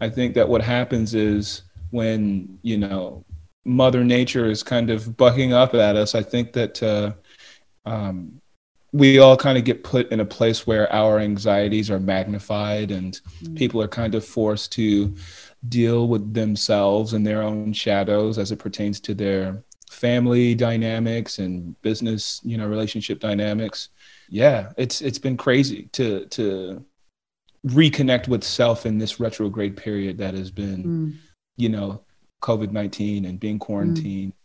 I think that what happens is when, you know, Mother Nature is kind of bucking up at us, I think that uh, um, we all kind of get put in a place where our anxieties are magnified and mm. people are kind of forced to deal with themselves and their own shadows as it pertains to their family dynamics and business you know relationship dynamics yeah it's it's been crazy to to reconnect with self in this retrograde period that has been mm. you know covid-19 and being quarantined mm.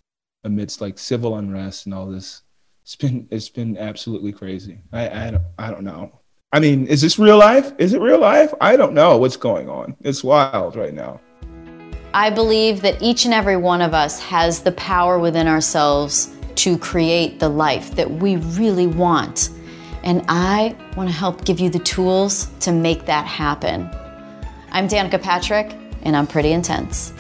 amidst like civil unrest and all this it's been it's been absolutely crazy. I I don't I don't know. I mean, is this real life? Is it real life? I don't know what's going on. It's wild right now. I believe that each and every one of us has the power within ourselves to create the life that we really want. And I want to help give you the tools to make that happen. I'm Danica Patrick, and I'm pretty intense.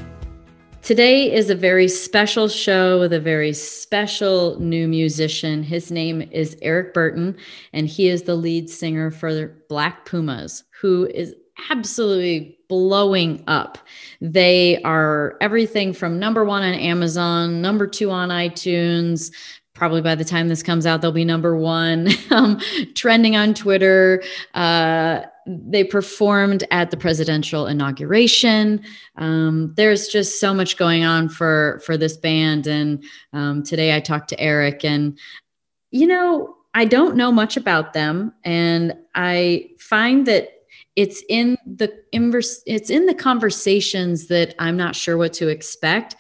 Today is a very special show with a very special new musician. His name is Eric Burton, and he is the lead singer for Black Pumas, who is absolutely blowing up. They are everything from number one on Amazon, number two on iTunes, probably by the time this comes out, they'll be number one, um, trending on Twitter. Uh, they performed at the presidential inauguration. Um, there's just so much going on for for this band, and um, today I talked to Eric, and you know I don't know much about them, and I find that it's in the inverse, it's in the conversations that I'm not sure what to expect.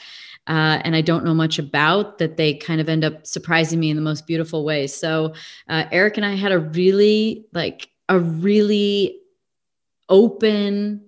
Uh, and I don't know much about that they kind of end up surprising me in the most beautiful ways. So uh, Eric and I had a really like a really open,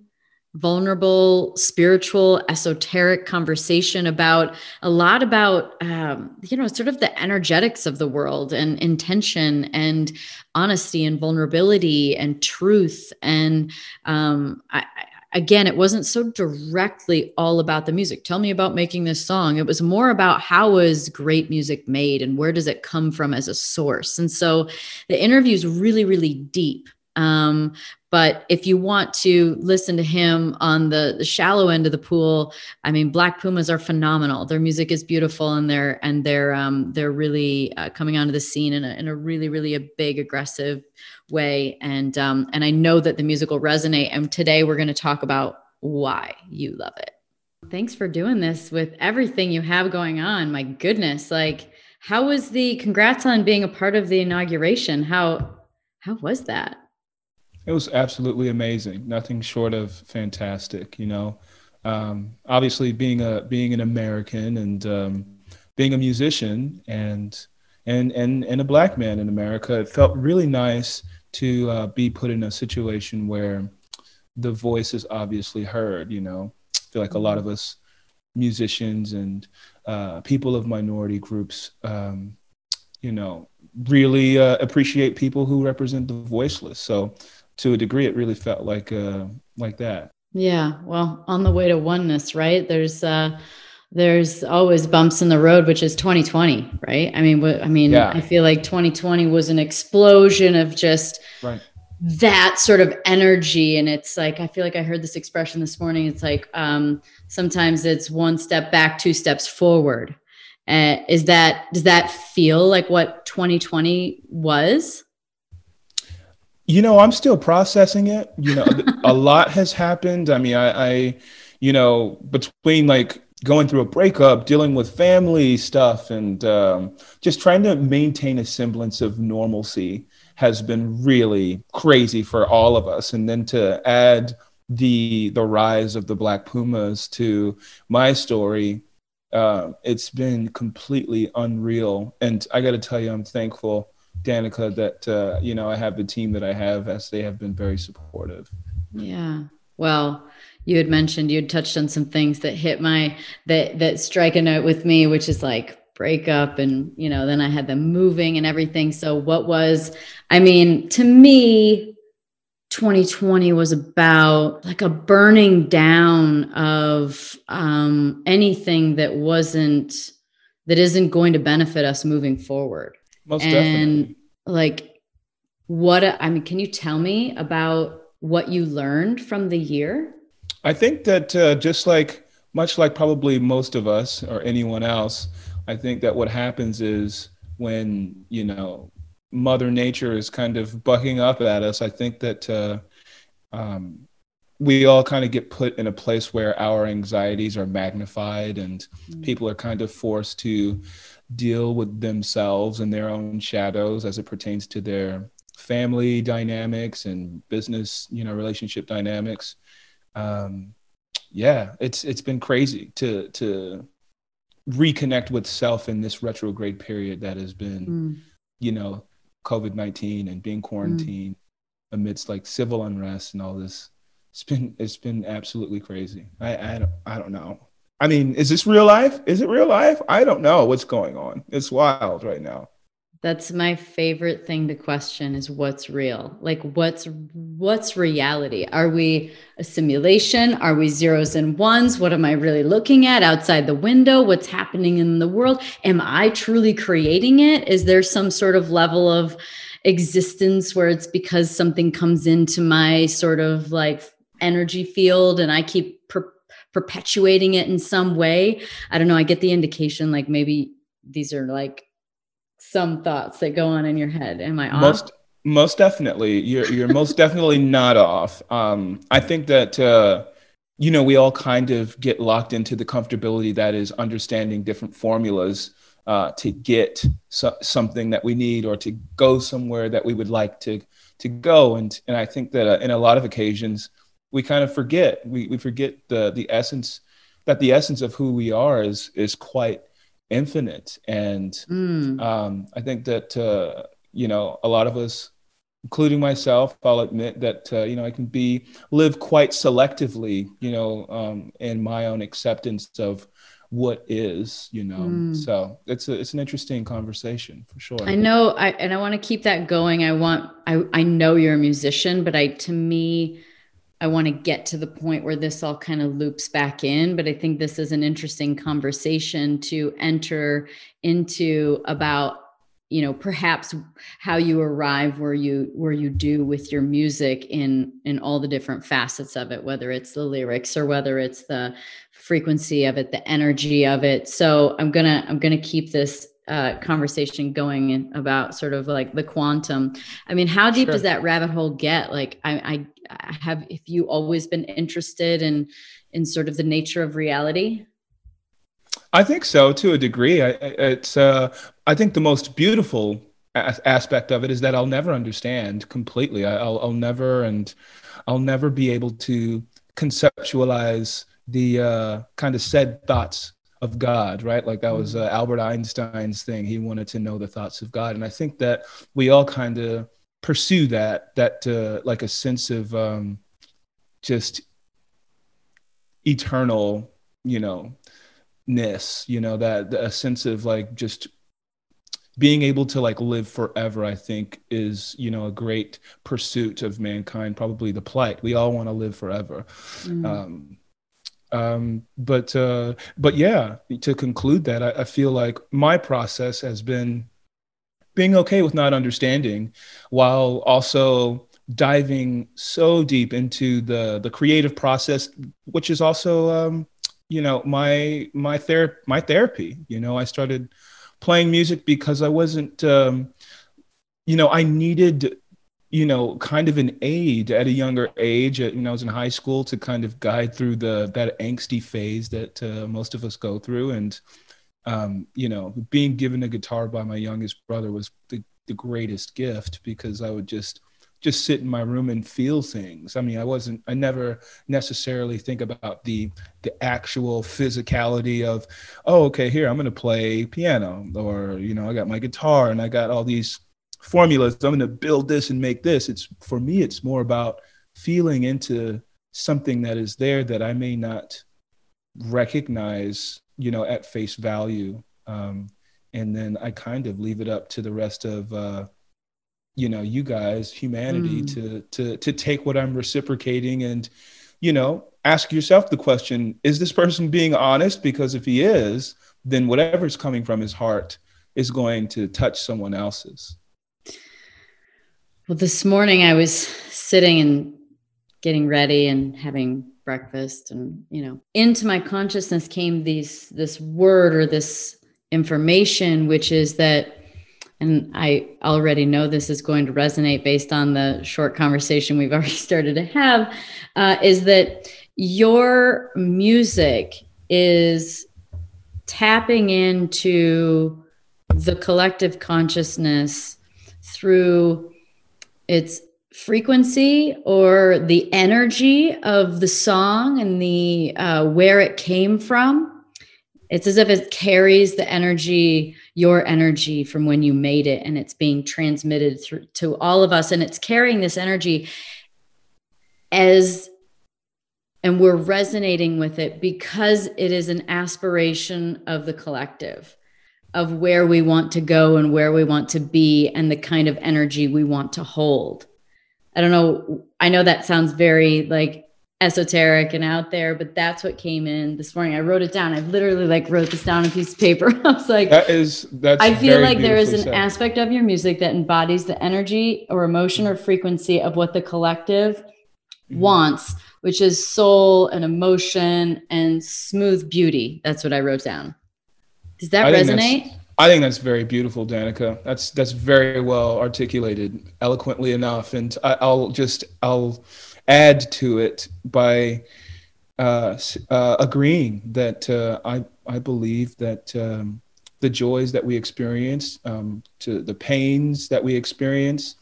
vulnerable, spiritual, esoteric conversation about a lot about, um, you know, sort of the energetics of the world and intention and honesty and vulnerability and truth. And um, I, again, it wasn't so directly all about the music. Tell me about making this song. It was more about how is great music made and where does it come from as a source. And so the interview is really, really deep. Um, but if you want to listen to him on the, the, shallow end of the pool, I mean, Black Pumas are phenomenal. Their music is beautiful, and they're and they're um, they're really uh, coming onto the scene in a, in a really really a big aggressive way. And um, and I know that the music will resonate. And today we're going to talk about why you love it. Thanks for doing this with everything you have going on. My goodness, like how was the congrats on being a part of the inauguration? How how was that? It was absolutely amazing. Nothing short of fantastic. You know, um, obviously being a being an American and um, being a musician and and and and a black man in America, it felt really nice to uh, be put in a situation where the voice is obviously heard. You know, I feel like a lot of us musicians and uh, people of minority groups, um, you know, really uh, appreciate people who represent the voiceless. So to a degree, it really felt like uh, like that. Yeah, well, on the way to oneness, right? There's uh, there's always bumps in the road, which is 2020, right? I mean, I mean, yeah. I feel like 2020 was an explosion of just right. that sort of energy, and it's like I feel like I heard this expression this morning. It's like um, sometimes it's one step back, two steps forward. Uh, is that does that feel like what 2020 was? You know, I'm still processing it. You know, a lot has happened. I mean, I, I, you know, between like going through a breakup, dealing with family stuff, and um, just trying to maintain a semblance of normalcy has been really crazy for all of us. And then to add the the rise of the Black Pumas to my story, uh, it's been completely unreal. And I got to tell you, I'm thankful Danica that uh, you know I have the team that I have as they have been very supportive. Yeah. Well, you had mentioned you had touched on some things that hit my that that strike a note with me, which is like breakup and you know then I had them moving and everything. So what was I mean to me 2020 was about like a burning down of um, anything that wasn't that isn't going to benefit us moving forward most and definitely. like what I mean, can you tell me about what you learned from the year? I think that uh, just like, much like probably most of us or anyone else, I think that what happens is when, you know, Mother Nature is kind of bucking up at us, I think that uh, um, we all kind of get put in a place where our anxieties are magnified and mm. people are kind of forced to deal with themselves and their own shadows as it pertains to their family dynamics and business you know relationship dynamics um yeah it's it's been crazy to to reconnect with self in this retrograde period that has been mm. you know covid-19 and being quarantined mm. amidst like civil unrest and all this it's been it's been absolutely crazy. I I don't I don't know. I mean, is this real life? Is it real life? I don't know what's going on. It's wild right now. That's my favorite thing to question is what's real? Like what's what's reality? Are we a simulation? Are we zeros and ones? What am I really looking at outside the window? What's happening in the world? Am I truly creating it? Is there some sort of level of existence where it's because something comes into my sort of like energy field and I keep per- perpetuating it in some way. I don't know. I get the indication like maybe these are like some thoughts that go on in your head. Am I off? Most most definitely. You're you're most definitely not off. Um, I think that uh, you know we all kind of get locked into the comfortability that is understanding different formulas uh, to get so- something that we need or to go somewhere that we would like to to go. And and I think that uh, in a lot of occasions we kind of forget we, we forget the the essence that the essence of who we are is is quite infinite and mm. um, i think that uh, you know a lot of us including myself i'll admit that uh, you know i can be live quite selectively you know um, in my own acceptance of what is you know mm. so it's a, it's an interesting conversation for sure i know i and i want to keep that going i want i i know you're a musician but i to me I want to get to the point where this all kind of loops back in, but I think this is an interesting conversation to enter into about you know perhaps how you arrive where you where you do with your music in in all the different facets of it whether it's the lyrics or whether it's the frequency of it the energy of it. So i'm gonna i'm gonna keep this uh, conversation going about sort of like the quantum. I mean, how deep sure. does that rabbit hole get? Like, I, I have. If you always been interested in in sort of the nature of reality? I think so to a degree. I, it's. Uh, I think the most beautiful aspect of it is that I'll never understand completely. I'll, I'll never and I'll never be able to conceptualize the uh, kind of said thoughts of God, right? Like that was mm-hmm. uh, Albert Einstein's thing. He wanted to know the thoughts of God, and I think that we all kind of pursue that that uh, like a sense of um, just eternal, you know, ness. You know that a sense of like just being able to like live forever i think is you know a great pursuit of mankind probably the plight we all want to live forever mm. um, um, but uh, but yeah, to conclude that, I, I, feel like my process has been being okay with not understanding, while also diving so deep into the the creative process, which is also um, you know my my ther- my therapy. You know, I started playing music because I wasn't. Um, you know, I needed you know, kind of an aid at a younger age. You know, I was in high school to kind of guide through the that angsty phase that uh, most of us go through, and um, you know, being given a guitar by my youngest brother was the, the greatest gift because I would just just sit in my room and feel things. I mean, I wasn't, I never necessarily think about the the actual physicality of, oh, okay, here I'm going to play piano, or you know, I got my guitar and I got all these formulas. I'm going to build this and make this. It's for me, it's more about feeling into something that is there that I may not recognize, you know, at face value. Um, and then I kind of leave it up to the rest of, uh, you know, you guys, humanity, mm. to to to take what I'm reciprocating and, you know, ask yourself the question: Is this person being honest? Because if he is, then whatever's coming from his heart is going to touch someone else's. Well, this morning I was sitting and getting ready and having breakfast and you know into my consciousness came these this word or this information which is that and I already know this is going to resonate based on the short conversation we've already started to have, uh, is that your music is tapping into the collective consciousness through its frequency or the energy of the song and the uh, where it came from. It's as if it carries the energy your energy from when you made it and it's being transmitted through to all of us and it's carrying this energy as and we're resonating with it because it is an aspiration of the collective of where we want to go and where we want to be and the kind of energy we want to hold. I don't know. I know that sounds very like esoteric and out there, but that's what came in this morning. I wrote it down. I literally like wrote this down on a piece of paper. I was like, that is that's. I feel like there is an said. aspect of your music that embodies the energy or emotion or frequency of what the collective mm-hmm. wants which is soul and emotion and smooth beauty. That's what I wrote down. Does that I resonate? I think that's very beautiful, Danica. That's that's very well articulated, eloquently enough, and I, will just I'll add to it by uh, uh, agreeing that uh, I I believe that um, the joys that we experience, um, to the pains that we experience,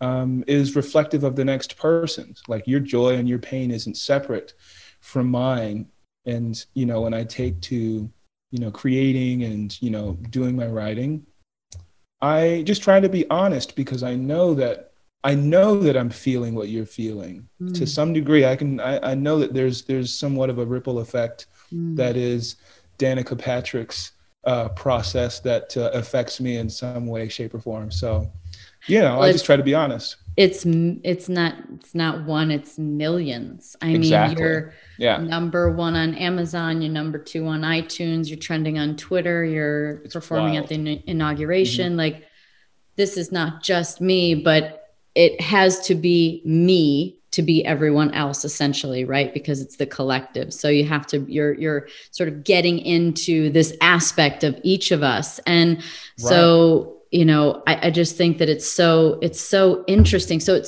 um, is reflective of the next person's. Like your joy and your pain isn't separate from mine. And, you know, when I take to, you know, creating and, you know, doing my writing, I just try to be honest because I know that I know that I'm feeling what you're feeling mm. to some degree. I can I, I know that there's there's somewhat of a ripple effect mm. that is Danica Patrick's uh, process that uh, affects me in some way, shape, or form. So you know, well, I just try to be honest. It's it's not it's not one, it's millions. I exactly. mean, you're yeah. number one on Amazon, you're number two on iTunes, you're trending on Twitter, you're it's performing wild. at the inauguration. Mm-hmm. Like this is not just me, but it has to be me to be everyone else essentially right because it's the collective so you have to you're you're sort of getting into this aspect of each of us and right. so you know I, I, just think that it's so it's so interesting. So it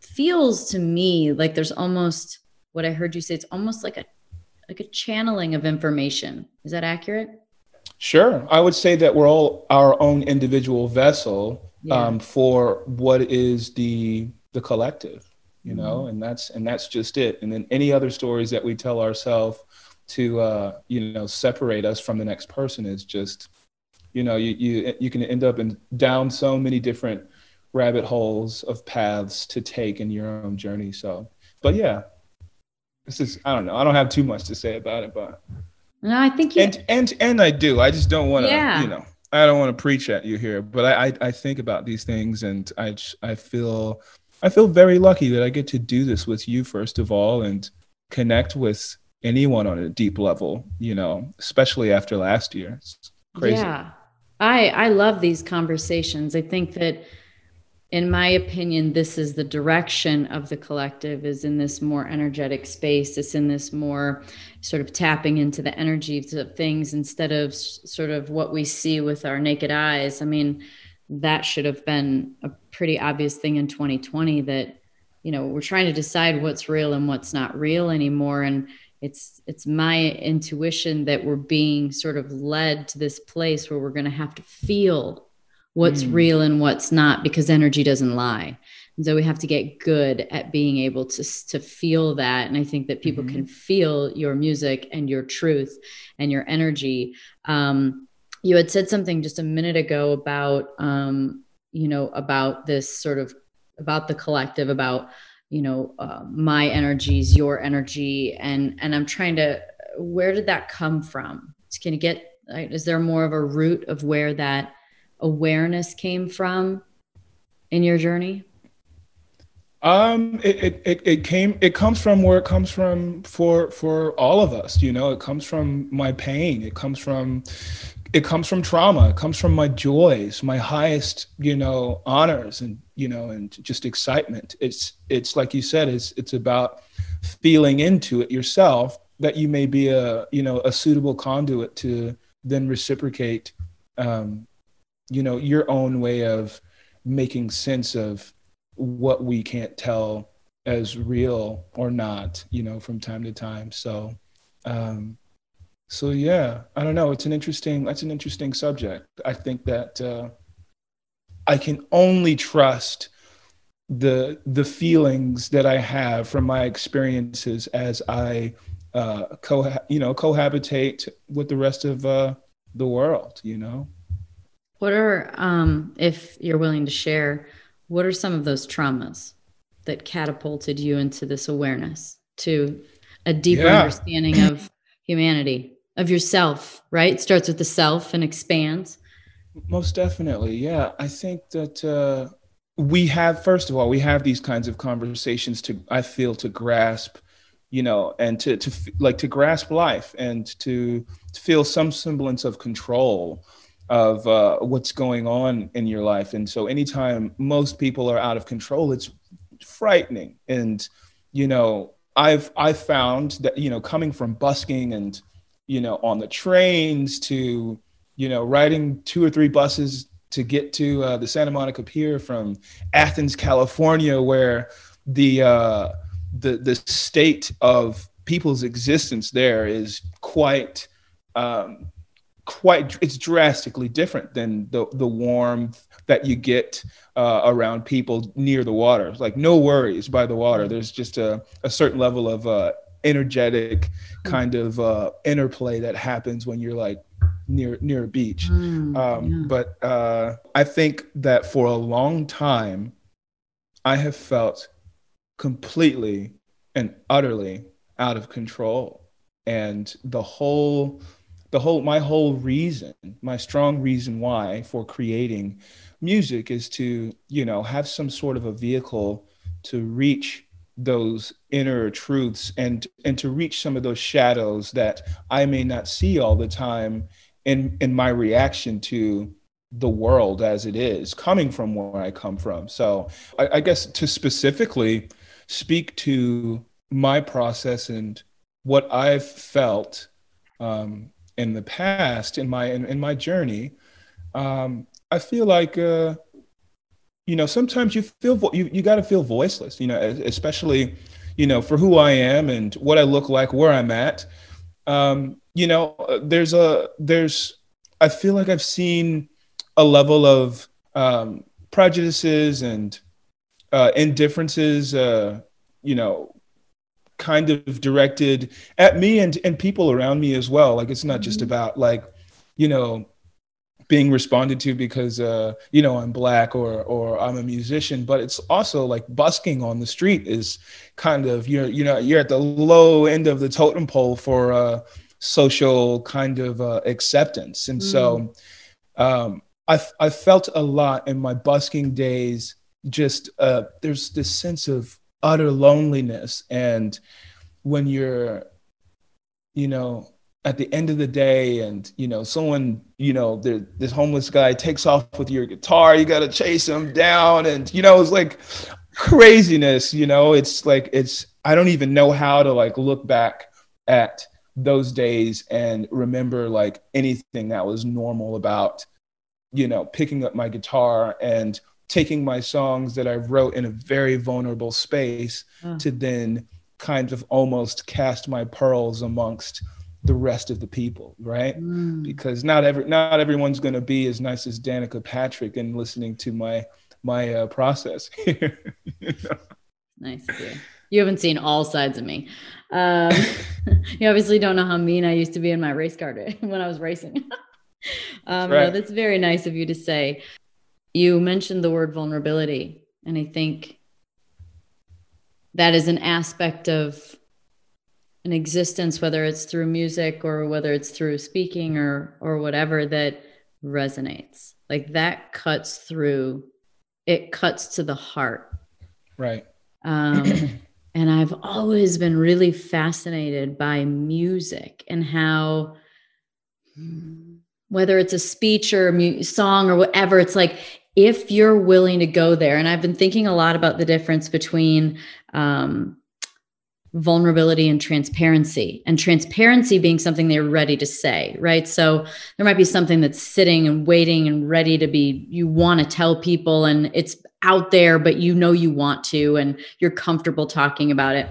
feels to me like there's almost what i heard you say it's almost like a like a channeling of information. Is that accurate? Sure. I would say that we're all our own individual vessel yeah. um, for what is the the collective you mm-hmm. know and that's and that's just it. And then any other stories that we tell ourselves to uh, you know separate us from the next person is just you know you you you can end up in down so many different rabbit holes of paths to take in your own journey. So but yeah this is i don't know. I don't have too much to say about it but no i think you... and and and i do. I just don't want to yeah. you know i don't want to preach at you here but I, I i think about these things and i i feel i feel very lucky that i get to do this with you first of all and connect with anyone on a deep level you know especially after last year. It's crazy. Yeah I I love these conversations. I think that in my opinion this is the direction of the collective is in this more energetic space. It's in this more sort of tapping into the energies of things instead of sort of what we see with our naked eyes. I mean that should have been a pretty obvious thing in 2020 that you know we're trying to decide what's real and what's not real anymore. And it's it's my intuition that we're being sort of led to this place where we're going to have to feel what's mm. real and what's not because energy doesn't lie and so we have to get good at being able to to feel that and i think that people mm-hmm. can feel your music and your truth and your energy um, you had said something just a minute ago about um, you know about this sort of about the collective about you know uh, my energies your energy and and i'm trying to where did that come from? Can you get is there more of a root of where that awareness came from in your journey? Um it, it it came it comes from where it comes from for for all of us you know? It comes from my pain. It comes from it comes from trauma. It comes from my joys my highest you know honors and you know and just excitement. It's it's like you said it's it's about feeling into it yourself that you may be a you know a suitable conduit to then reciprocate um, you know your own way of making sense of what we can't tell as real or not you know from time to time. So um, so yeah i don't know it's an interesting that's an interesting subject i think that uh, i can only trust the the feelings that i have from my experiences as i uh, co you know cohabitate with the rest of uh, the world. You know. What are, um, if you're willing to share, what are some of those traumas that catapulted you into this awareness to a deeper yeah. understanding of humanity, of yourself? Right, it starts with the self and expands. Most definitely, yeah. I think that. Uh, we have first of all we have these kinds of conversations to i feel to grasp you know, and to to like to grasp life and to, to feel some semblance of control of uh, what's going on in your life. And so, anytime most people are out of control, it's frightening. And you know, I've I've found that you know, coming from busking and you know, on the trains to you know, riding two or three buses to get to uh, the Santa Monica Pier from Athens, California, where the uh, the the state of people's existence there is quite um, quite it's drastically different than the the warmth that you get uh, around people near the water. like no worries by the water. There's just a, a certain level of uh, energetic kind of uh, interplay that happens when you're like near near a beach. Mm, um, yeah. But uh, I think that for a long time, I have felt completely and utterly out of control and the whole the whole my whole reason my strong reason why for creating music is to you know have some sort of a vehicle to reach those inner truths and and to reach some of those shadows that i may not see all the time in in my reaction to the world as it is coming from where i come from. So i, I guess to specifically speak to my process and what I've felt um, in the past in my in, in my journey, um, I feel like uh, you know sometimes you feel vo- you you got to feel voiceless. You know, especially you know for who I am and what I look like, where I'm at. Um, you know, there's a there's I feel like I've seen a level of um, prejudices and uh, indifferences, uh, you know, kind of directed at me and, and people around me as well. Like it's not just mm-hmm. about like, you know, being responded to because uh, you know I'm black or or I'm a musician, but it's also like busking on the street is kind of you're you know you're at the low end of the totem pole for uh, social kind of uh, acceptance, and mm. so um, I I felt a lot in my busking days. Just uh, there's this sense of utter loneliness and when you're you know at the end of the day and you know someone you know this homeless guy takes off with your guitar you got to chase him down and you know it's like craziness you know it's like it's i don't even know how to like look back at those days and remember like anything that was normal about you know picking up my guitar and taking my songs that I wrote in a very vulnerable space mm. to then kind of almost cast my pearls amongst the rest of the people, right? Mm. Because not every not everyone's going to be as nice as Danica Patrick and listening to my my uh, process you know? Nice. Yeah. You haven't seen all sides of me. Um, you obviously don't know how mean I used to be in my race car when I was racing. um, right. no, that's very nice of you to say you mentioned the word vulnerability. And I think that is an aspect of an existence, whether it's through music or whether it's through speaking or or whatever, that resonates. Like that cuts through, it cuts to the heart. Right. Um, and I've always been really fascinated by music and how whether it's a speech or a mu- song or whatever, it's like if you're willing to go there. And I've been thinking a lot about the difference between um, vulnerability and transparency and transparency being something they're ready to say right? So there might be something that's sitting and waiting and ready to be you want to tell people and it's out there but you know you want to and you're comfortable talking about it.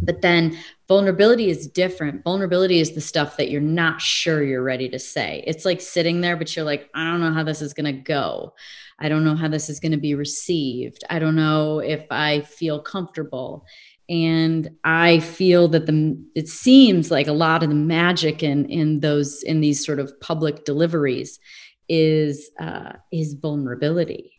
But then vulnerability is different. Vulnerability is the stuff that you're not sure you're ready to say. It's like sitting there but you're like i don't know how this is going to go. I don't know how this is going to be received. I don't know if i feel comfortable and i feel that the it seems like a lot of the magic in in those in these sort of public deliveries is uh, is vulnerability.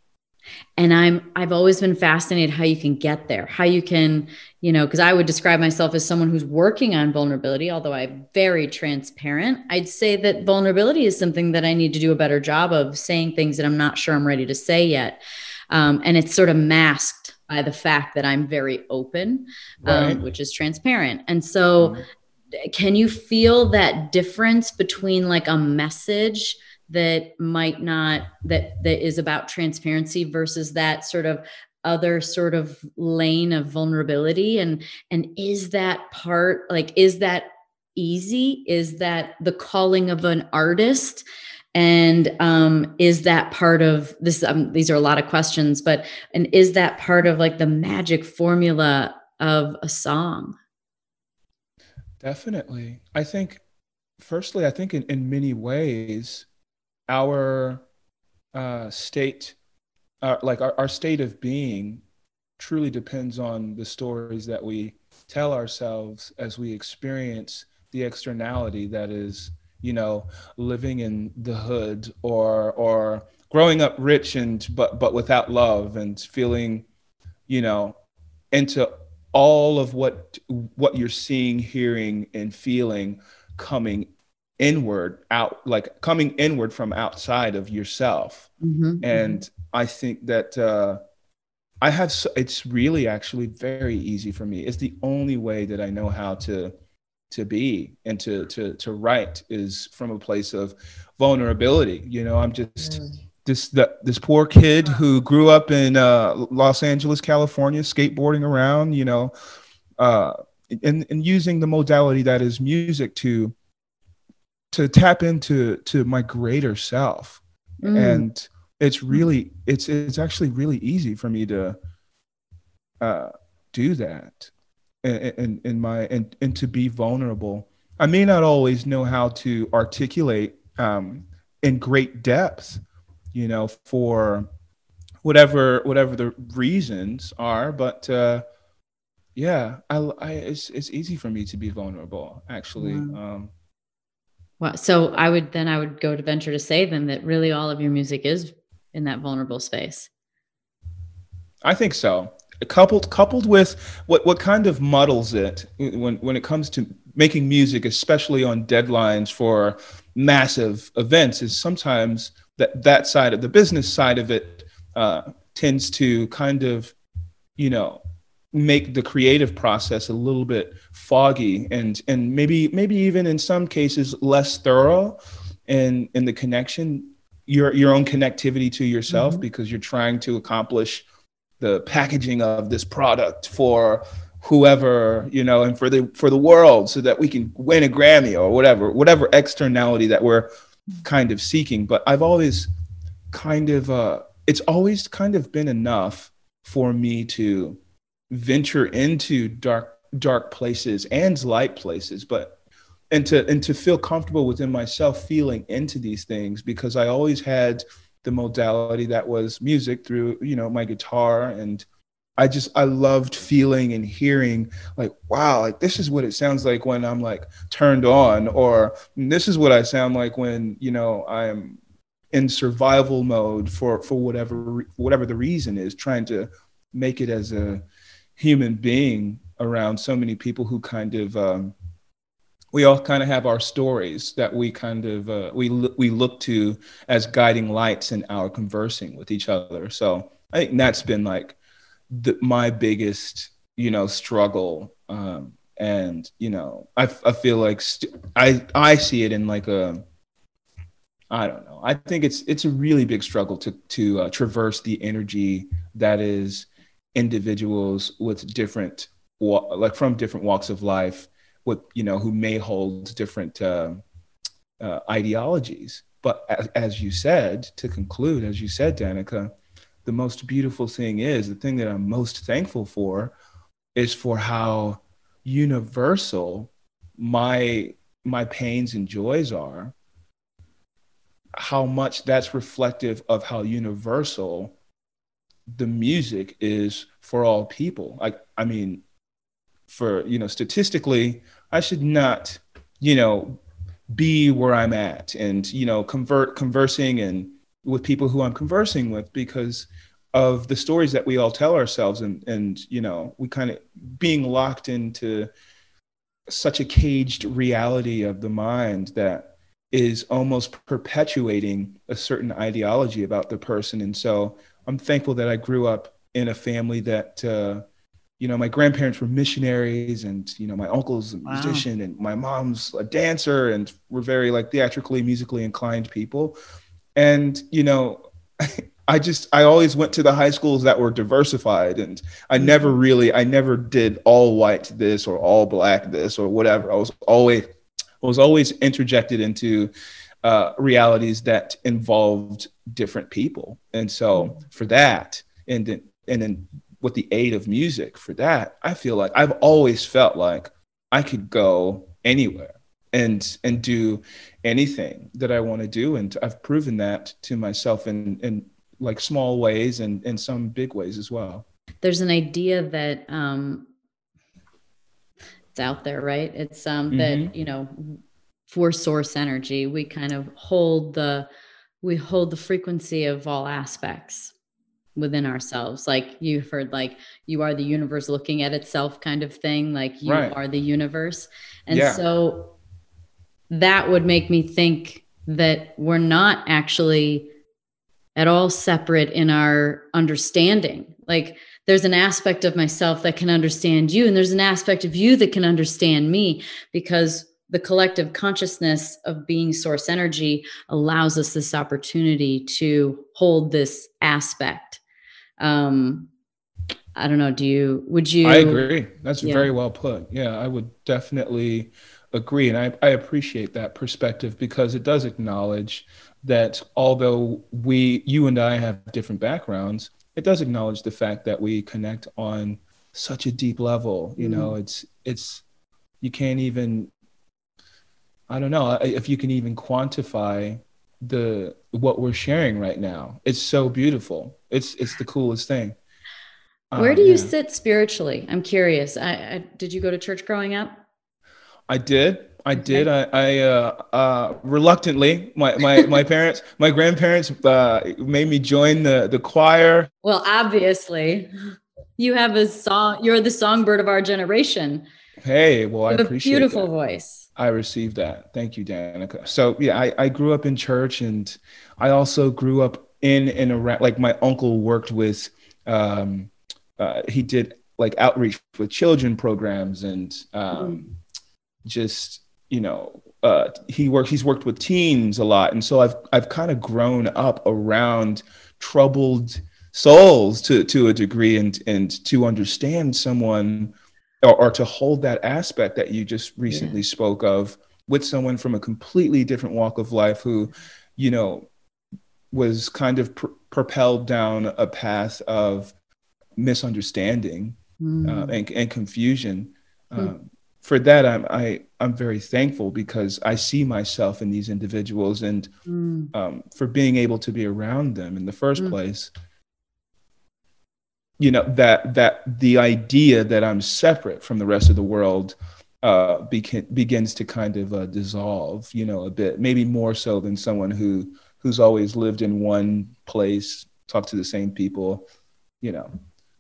And i'm i've always been fascinated how you can get there how you can you know because i would describe myself as someone who's working on vulnerability although i'm very transparent. I'd say that vulnerability is something that i need to do a better job of saying things that i'm not sure i'm ready to say yet. Um, and it's sort of masked by the fact that I'm very open, um, which is transparent. And so, mm-hmm. can you feel that difference between like a message that might not that that is about transparency versus that sort of other sort of lane of vulnerability and and is that part like is that easy is that the calling of an artist and um, is that part of this um, these are a lot of questions but and is that part of like the magic formula of a song? Definitely. I think firstly i think in, in many ways our uh, state uh, like our, our state of being truly depends on the stories that we tell ourselves as we experience the externality that is you know, living in the hood or or growing up rich and but but without love and feeling, you know, into all of what what you're seeing, hearing, and feeling coming inward out like coming inward from outside of yourself mm-hmm, mm-hmm. and mm-hmm. i think that uh i have it's really actually very easy for me it's the only way that i know how to to be and to to to write is from a place of vulnerability. You know i'm just mm. this the, this poor kid who grew up in uh, los angeles california skateboarding around you know uh, and, and using the modality that is music to to tap into to my greater self. Mm. and it's really it's it's actually really easy for me to uh, do that in, in my and, and to be vulnerable. I may not always know how to articulate um, in great depth, you know, for whatever whatever the reasons are, but uh, yeah, I, I it's it's easy for me to be vulnerable actually. Wow. Um, well, so I would then I would go to venture to say then that really all of your music is in that vulnerable space. I think so coupled coupled with what what kind of muddles it when when it comes to making music, especially on deadlines for massive events, is sometimes that that side of the business side of it uh, tends to kind of, you know, make the creative process a little bit foggy and and maybe maybe even in some cases less thorough in in the connection your your own connectivity to yourself mm-hmm. because you're trying to accomplish the packaging of this product for whoever you know and for the for the world so that we can win a grammy or whatever whatever externality that we're kind of seeking. But i've always kind of uh it's always kind of been enough for me to venture into dark dark places and light places but and to and to feel comfortable within myself feeling into these things because i always had the modality that was music through you know my guitar. And i just i loved feeling and hearing like wow like this is what it sounds like when i'm like turned on. Or this is what i sound like when you know i'm in survival mode for for whatever whatever the reason is trying to make it as a human being around so many people who kind of um, we all kind of have our stories that we kind of uh, we we look to as guiding lights in our conversing with each other. So I think that's been like the, my biggest you know struggle, um, and you know I I feel like st- I I see it in like a I don't know. I think it's it's a really big struggle to to uh, traverse the energy that is individuals with different like from different walks of life with you know who may hold different uh, uh, ideologies but as, as, you said to conclude as you said danica the most beautiful thing is the thing that i'm most thankful for is for how universal my my pains and joys are how much that's reflective of how universal the music is for all people. Like, I mean, for you know, statistically, I should not, you know, be where I'm at and you know, convert conversing and with people who I'm conversing with because of the stories that we all tell ourselves and and you know, we kind of being locked into such a caged reality of the mind that is almost perpetuating a certain ideology about the person. And so I'm thankful that I grew up in a family that, uh, you know, my grandparents were missionaries, and you know, my uncle's a wow. musician, and my mom's a dancer, and we're very like theatrically, musically inclined people. And you know, I just I always went to the high schools that were diversified, and I mm-hmm. never really I never did all white this or all black this or whatever. I was always I was always interjected into uh, realities that involved different people. And so mm-hmm. for that, and then and then with the aid of music for that, I feel like I've always felt like I could go anywhere and and do anything that I want to do. And I've proven that to myself in in like small ways and in some big ways as well. There's an idea that um it's out there, right? It's um mm-hmm. that, you know, for source energy, we kind of hold the we hold the frequency of all aspects within ourselves like you've heard like you are the universe looking at itself kind of thing like you right. are the universe and yeah. so that would make me think that we're not actually at all separate in our understanding like there's an aspect of myself that can understand you and there's an aspect of you that can understand me because the collective consciousness of being source energy allows us this opportunity to hold this aspect um i don't know do you would you i agree that's yeah. very well put yeah i would definitely agree and I, I appreciate that perspective because it does acknowledge that although we you and i have different backgrounds it does acknowledge the fact that we connect on such a deep level you mm-hmm. know it's it's you can't even I don't know if you can even quantify the what we're sharing right now. It's so beautiful. It's it's the coolest thing. Where um, do you yeah. sit spiritually? I'm curious. I, I, did you go to church growing up? I did. I okay. did. I, I uh, uh, reluctantly, my, my, my parents, my grandparents uh, made me join the, the choir. Well, obviously, you have a song. You're the songbird of our generation. Hey, well, I appreciate a beautiful that. voice. I received that. Thank you, Danica. So yeah, I, I grew up in church and I also grew up in and around like my uncle worked with um uh, he did like outreach with children programs and um just you know uh he worked he's worked with teens a lot and so I've I've kind of grown up around troubled souls to to a degree and and to understand someone or, or to hold that aspect that you just recently yeah. spoke of with someone from a completely different walk of life who, you know, was kind of pr- propelled down a path of misunderstanding mm. uh, and, and, confusion. Mm. Um, for that, I'm I, I'm very thankful because I see myself in these individuals, and mm. um, for being able to be around them in the first mm. place you know that that the idea that I'm separate from the rest of the world uh, begins to kind of uh, dissolve, you know, a bit, maybe more so than someone who who's always lived in one place, talked to the same people, you know,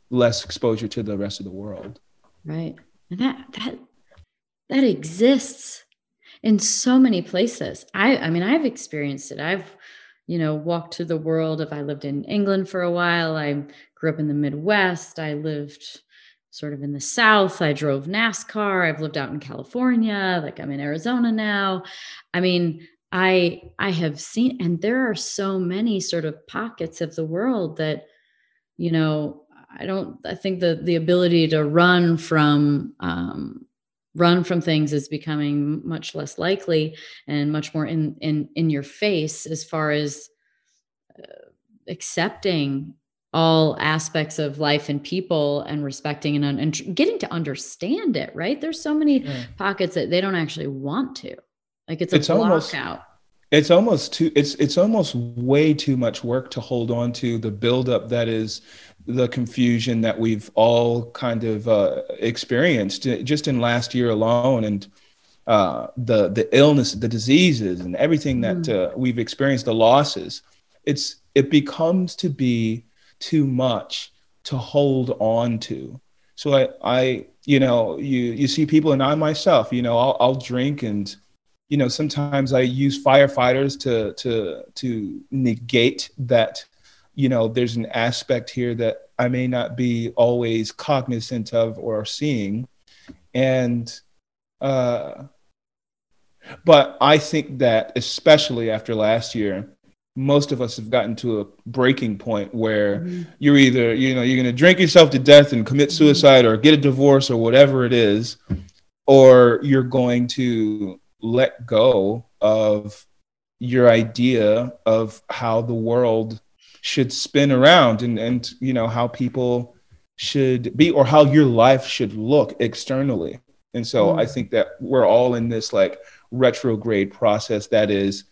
less exposure to the rest of the world. Right, that that that exists in so many places. I I mean, I've experienced it. I've you know walked to the world. If I lived in England for a while, I grew up in the Midwest. I lived sort of in the South. I drove NASCAR. I've lived out in California. Like I'm in Arizona now. I mean, I I have seen and there are so many sort of pockets of the world that you know I don't I think the the ability to run from um, run from things is becoming much less likely and much more in in in your face as far as uh, accepting all aspects of life and people and respecting and, and getting to understand it right there's so many yeah. pockets that they don't actually want to like it's a it's almost out it's almost too it's it's almost way too much work to hold on to the buildup that is the confusion that we've all kind of uh, experienced just in last year alone and uh, the the illness the diseases and everything that mm. uh, we've experienced the losses it's it becomes to be too much to hold on to. So i i you know you you see people and i myself you know i'll, I'll drink and you know sometimes i use firefighters to to to negate that you know there's an aspect here that i may not be always cognizant of or seeing. And uh but i think that especially after last year most of us have gotten to a breaking point where mm-hmm. you're either you know you're going to drink yourself to death and commit mm-hmm. suicide or get a divorce or whatever it is or you're going to let go of your idea of how the world should spin around and and you know how people should be or how your life should look externally and so mm. i think that we're all in this like retrograde process that is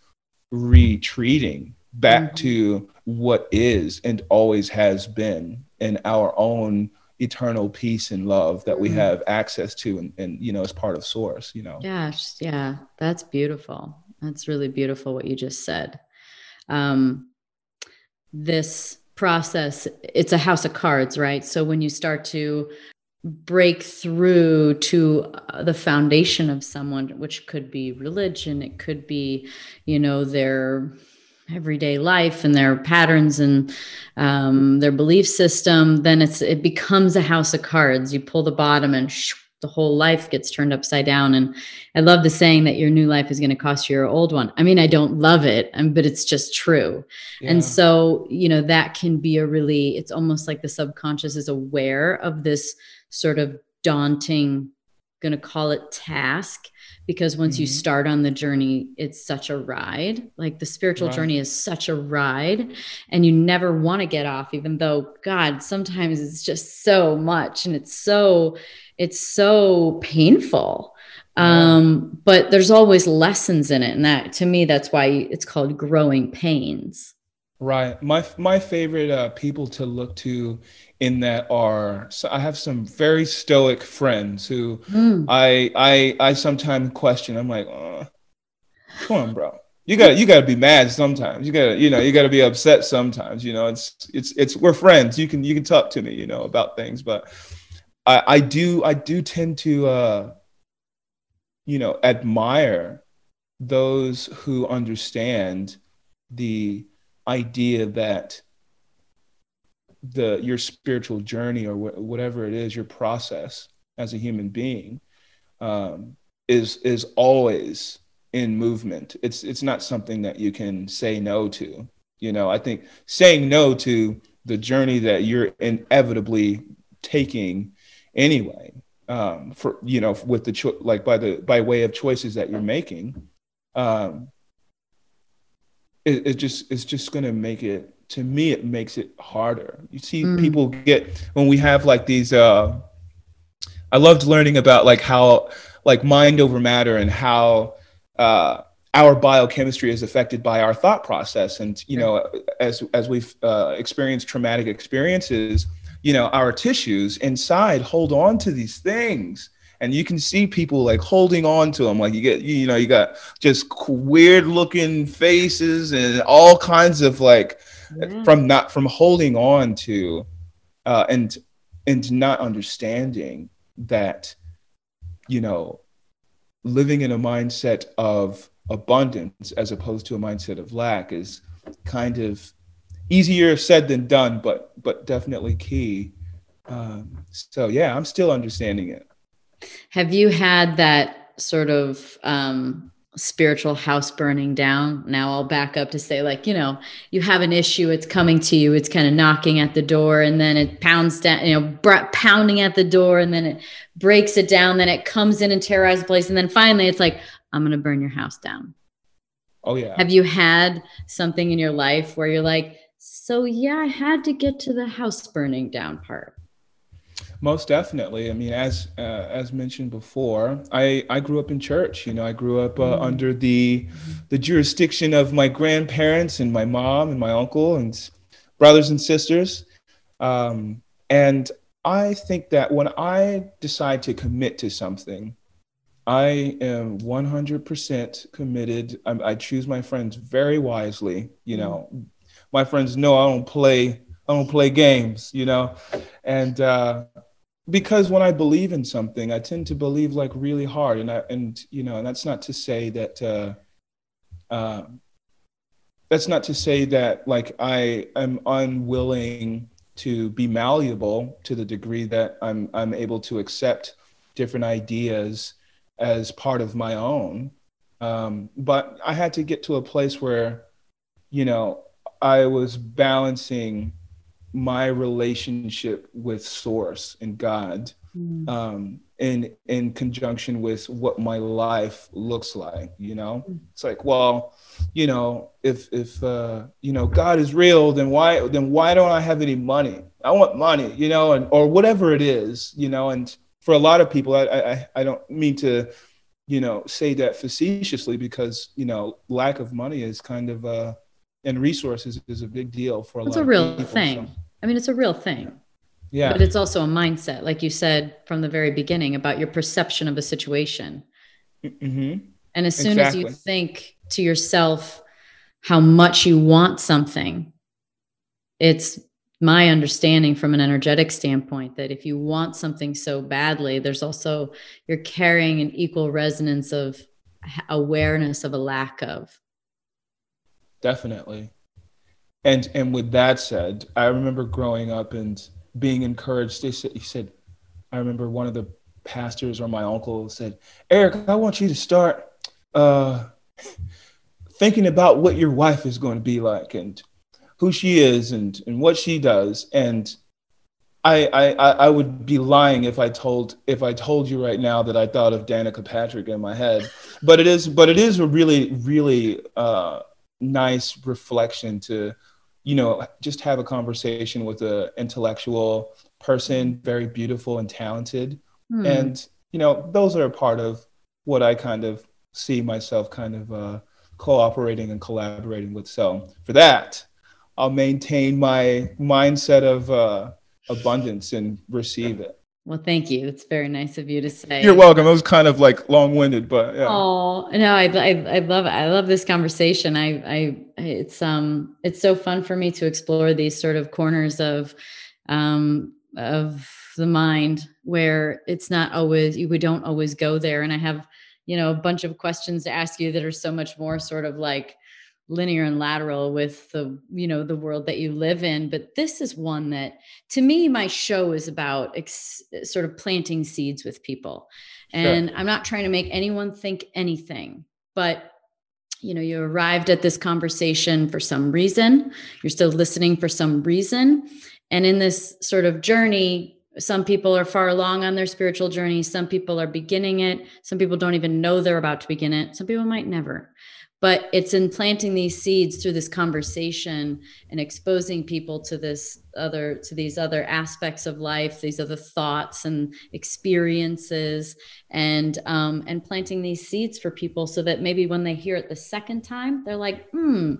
retreating back mm-hmm. to what is and always has been in our own eternal peace and love that we mm-hmm. have access to and, and you know as part of source you know gosh yeah that's beautiful that's really beautiful what you just said um this process it's a house of cards right so when you start to break through to uh, the foundation of someone which could be religion it could be you know their everyday life and their patterns and um, their belief system then it's it becomes a house of cards you pull the bottom and the whole life gets turned upside down. And I love the saying that your new life is going to cost you your old one. I mean, I don't love it, um, but it's just true. Yeah. And so, you know, that can be a really, it's almost like the subconscious is aware of this sort of daunting, going to call it task. Because once mm-hmm. you start on the journey, it's such a ride. Like the spiritual right. journey is such a ride, and you never want to get off, even though, God, sometimes it's just so much and it's so, it's so painful um, but there's always lessons in it and that to me that's why it's called growing pains right. My my favorite uh, people to look to in that are so i have some very stoic friends who mm. i i i sometimes question. I'm like oh, come on bro. You got you got to be mad sometimes. You got to you know you got to be upset sometimes you know it's it's it's we're friends. You can you can talk to me you know about things but I, I do I do tend to uh, you know admire those who understand the idea that the your spiritual journey or wh- whatever it is your process as a human being um, is is always in movement. It's it's not something that you can say no to. You know i think saying no to the journey that you're inevitably taking anyway um, for you know with the cho- like by the by way of choices that you're making um, it, it just it's just going to make it to me it makes it harder. You see mm. people get when we have like these uh i loved learning about like how like mind over matter and how uh our biochemistry is affected by our thought process. And you know as as we've uh, experienced traumatic experiences you know our tissues inside hold on to these things and you can see people like holding on to them like you get you know you got just weird looking faces and all kinds of like yeah. from not from holding on to uh, and and not understanding that you know living in a mindset of abundance as opposed to a mindset of lack is kind of easier said than done, but but definitely key. Um, so yeah, I'm still understanding it. Have you had that sort of um, spiritual house burning down. Now I'll back up to say, like, you know, you have an issue, it's coming to you, it's kind of knocking at the door, and then it pounds down, you know, pounding at the door, and then it breaks it down, then it comes in and terrorizes the place, and then finally it's like, I'm going to burn your house down. Oh, yeah. Have you had something in your life where you're like, so yeah, I had to get to the house burning down part? Most definitely. I mean, as uh, as mentioned before, I I grew up in church. You know, I grew up uh, mm-hmm. under the the jurisdiction of my grandparents and my mom and my uncle and brothers and sisters. Um, and I think that when I decide to commit to something, I am 100% committed. I, I choose my friends very wisely. You mm-hmm. know, my friends know I don't play. I don't play games. You know, and uh, because when I believe in something, I tend to believe like really hard, and I and you know, and that's not to say that. Uh, uh, that's not to say that like I am unwilling to be malleable to the degree that I'm I'm able to accept different ideas as part of my own. Um, but I had to get to a place where, you know, I was balancing my relationship with source and god mm. um, in in conjunction with what my life looks like you know mm. it's like well you know if if uh, you know god is real then why then why don't i have any money i want money you know and or whatever it is you know and for a lot of people i i, I don't mean to you know say that facetiously because you know lack of money is kind of uh and resources is a big deal for a it's lot. It's a real people, thing. So. I mean, it's a real thing. Yeah. But it's also a mindset, like you said from the very beginning about your perception of a situation. Mm-hmm. And as soon exactly. as you think to yourself how much you want something, it's my understanding from an energetic standpoint that if you want something so badly, there's also, you're carrying an equal resonance of awareness of a lack of. Definitely. And and with that said, I remember growing up and being encouraged. They said, he said, I remember one of the pastors or my uncle said, Eric, I want you to start uh, thinking about what your wife is going to be like and who she is and and what she does. And I, I I would be lying if I told if I told you right now that I thought of Danica Patrick in my head. But it is but it is a really really uh, nice reflection to you know just have a conversation with an intellectual person very beautiful and talented. Hmm. and you know those are a part of what i kind of see myself kind of uh, cooperating and collaborating with. So for that i'll maintain my mindset of uh, abundance and receive it well, thank you. It's very nice of you to say. You're welcome. It was kind of like long-winded, but yeah. Oh no, I, I, I love. I love this conversation. I, I, it's um, it's so fun for me to explore these sort of corners of, um, of the mind where it's not always we don't always go there. And I have, you know, a bunch of questions to ask you that are so much more sort of like linear and lateral with the you know the world that you live in but this is one that to me my show is about ex- sort of planting seeds with people. And sure. i'm not trying to make anyone think anything but you know you arrived at this conversation for some reason. You're still listening for some reason. And in this sort of journey some people are far along on their spiritual journey. Some people are beginning it. Some people don't even know they're about to begin it. Some people might never but it's in planting these seeds through this conversation and exposing people to this other to these other aspects of life these other thoughts and experiences and um, and planting these seeds for people so that maybe when they hear it the second time they're like hmm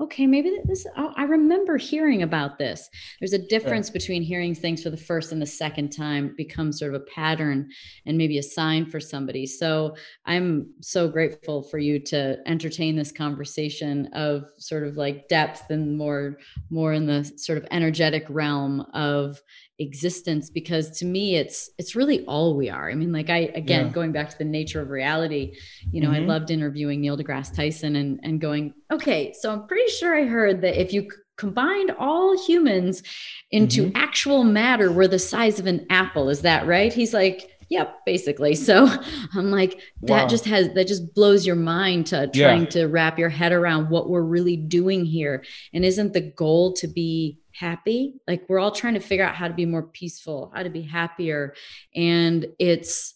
okay, maybe this, oh, I remember hearing about this. There's a difference between hearing things for the first and the second time becomes sort of a pattern and maybe a sign for somebody. So I'm so grateful for you to entertain this conversation of sort of like depth and more, more in the sort of energetic realm of existence because to me it's it's really all we are i mean like i again yeah. going back to the nature of reality you know mm-hmm. i loved interviewing neil degrasse tyson and and going okay so i'm pretty sure i heard that if you combined all humans into mm-hmm. actual matter we're the size of an apple is that right he's like Yep, basically. So I'm like, that wow. just has that just blows your mind to trying yeah. to wrap your head around what we're really doing here. And isn't the goal to be happy? Like we're all trying to figure out how to be more peaceful, how to be happier. And it's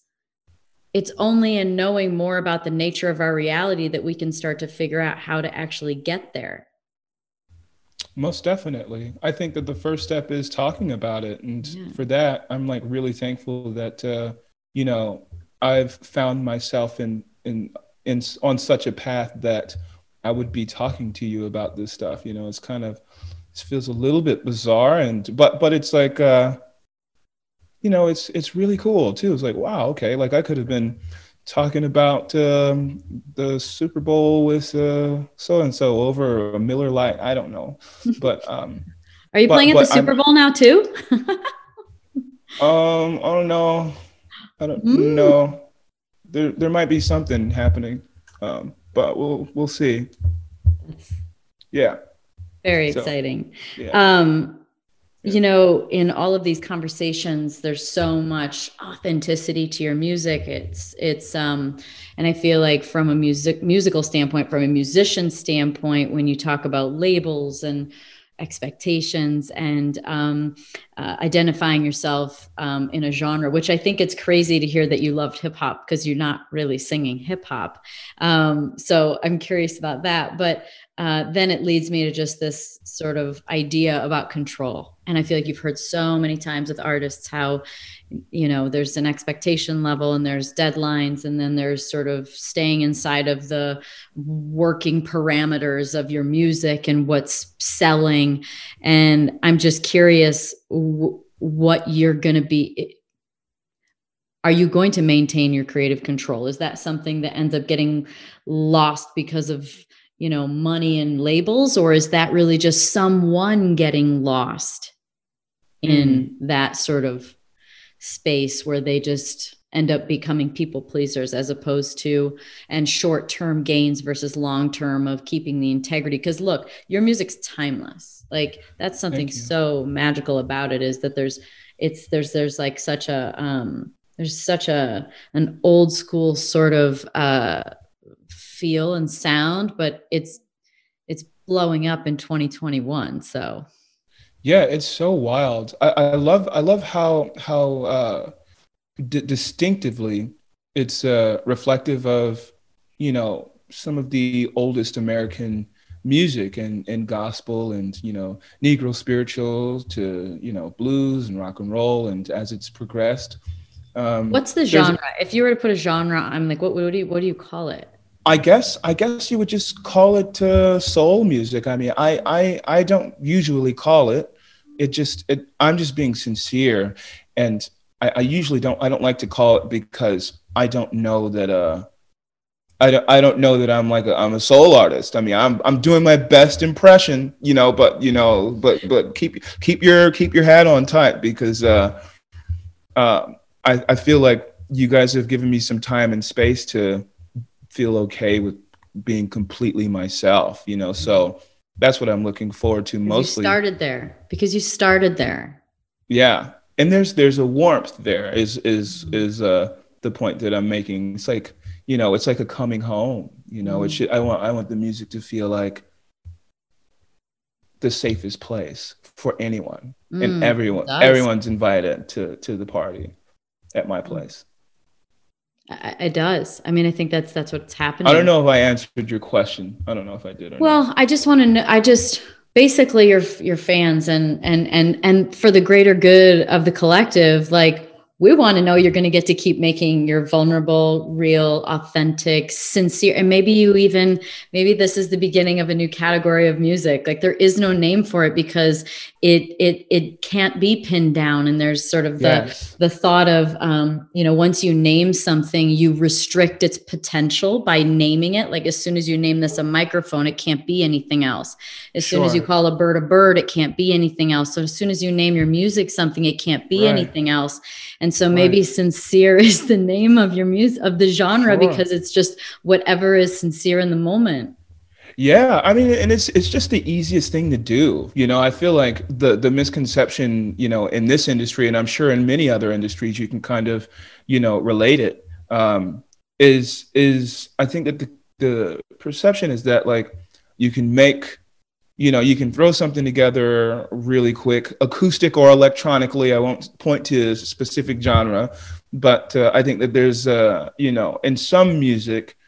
it's only in knowing more about the nature of our reality that we can start to figure out how to actually get there. Most definitely. I think that the first step is talking about it. And yeah. for that, I'm like really thankful that, uh, you know, I've found myself in, in, in, on such a path that I would be talking to you about this stuff. You know, it's kind of, it feels a little bit bizarre and, but, but it's like, uh, you know, it's it's really cool too. It's like, wow, okay, like I could have been talking about um, the Super Bowl with so and so over a Miller Lite I don't know, but um, are you but, playing at the Super I'm, Bowl now too? um, I don't know. I don't mm. know. There there might be something happening, um, but we'll we'll see. Yeah. Very so, exciting. Yeah. Um, you know in all of these conversations there's so much authenticity to your music it's it's um and i feel like from a music musical standpoint from a musician standpoint when you talk about labels and expectations and um, uh, identifying yourself um, in a genre, which I think it's crazy to hear that you loved hip hop because you're not really singing hip hop. Um, so I'm curious about that. But uh, then it leads me to just this sort of idea about control. And I feel like you've heard so many times with artists how, you know, there's an expectation level and there's deadlines, and then there's sort of staying inside of the working parameters of your music and what's selling. And I'm just curious w- what you're going to be. Are you going to maintain your creative control? Is that something that ends up getting lost because of you know money and labels or is that really just someone getting lost in mm. that sort of space where they just end up becoming people pleasers as opposed to and short term gains versus long term of keeping the integrity? Because look your music's timeless. Like that's something so magical about it is that there's it's there's there's like such a um there's such a an old school sort of uh feel and sound, but it's it's blowing up in 2021. So yeah, it's so wild. I, I love I love how how uh, d- distinctively it's uh, reflective of you know some of the oldest American music and, and gospel and you know negro spirituals to you know blues and rock and roll and as it's progressed um, what's the genre if you were to put a genre i'm like what, what do you what do you call it I guess I guess you would just call it uh, soul music. I mean, I I I don't usually call it. It just it, I'm just being sincere, and I, I usually don't I don't like to call it because I don't know that uh I don't I don't know that I'm like a, I'm a soul artist. I mean, I'm I'm doing my best impression, you know, but you know, but but keep keep your keep your hat on tight because uh, uh, I I feel like you guys have given me some time and space to feel okay with being completely myself, you know. So that's what I'm looking forward to mostly. You started there because you started there. Yeah. And there's there's a warmth there is is is uh the point that I'm making. It's like, you know, it's like a coming home, you know. Mm. It should I want I want the music to feel like the safest place for anyone mm, and everyone everyone's invited to to the party at my place it does. I mean, I think that's that's what's happening. I don't know if I answered your question. I don't know if I did. well, not. I just want to know. I just basically your your fans and and and and for the greater good of the collective, like we want to know you're going to get to keep making your vulnerable, real, authentic, sincere, and maybe you even maybe this is the beginning of a new category of music. Like there is no name for it because it it it can't be pinned down, and there's sort of the yes. the thought of um, you know once you name something, you restrict its potential by naming it. Like as soon as you name this a microphone, it can't be anything else. As sure. soon as you call a bird a bird, it can't be anything else. So as soon as you name your music something, it can't be right. anything else. And so maybe right. sincere is the name of your music of the genre sure. because it's just whatever is sincere in the moment. Yeah, I mean, and it's it's just the easiest thing to do. You know, I feel like the the misconception, you know, in this industry, and I'm sure in many other industries, you can kind of you know relate it um, is is I think that the the perception is that like you can make you know you can throw something together really quick acoustic or electronically. I won't point to a specific genre but uh, i think that there's uh, you know in some music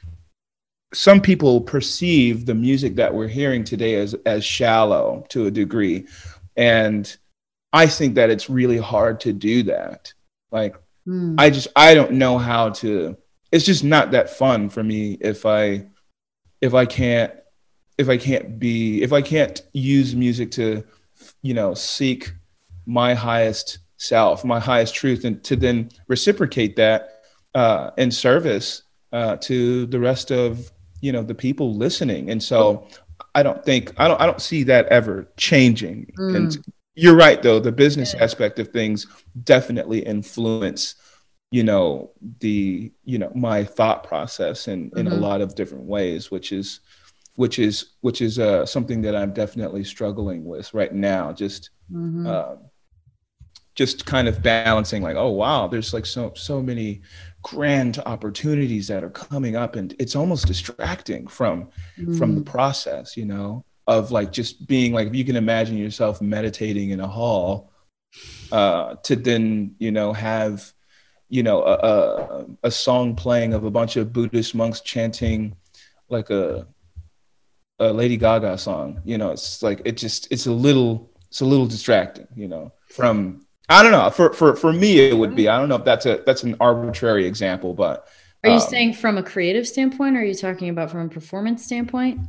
some people perceive the music that we're hearing today as as shallow to a degree. And i think that it's really hard to do that. Like mm. i just i don't know how to it's just not that fun for me if i if i can't if i can't be if i can't use music to you know seek my highest self my highest truth and to then reciprocate that uh, in service uh, to the rest of you know the people listening and so i don't think i don't i don't see that ever changing mm. and you're right though the business yeah. aspect of things definitely influence you know the you know my thought process in in mm-hmm. a lot of different ways which is which is which is uh, something that i'm definitely struggling with right now just mm-hmm. uh, just kind of balancing like oh wow there's like so so many grand opportunities that are coming up and it's almost distracting from mm. from the mm. process you know of like just being like if you can imagine yourself meditating in a hall uh to then you know have you know a, a, a song playing of a bunch of buddhist monks chanting like a a lady gaga song you know it's like it just it's a little it's a little distracting you know from I don't know. For for for me, it would be. I don't know if that's a that's an arbitrary example, but are you um, saying from a creative standpoint, or are you talking about from a performance standpoint?